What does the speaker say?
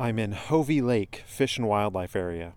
I'm in Hovey Lake Fish and Wildlife Area.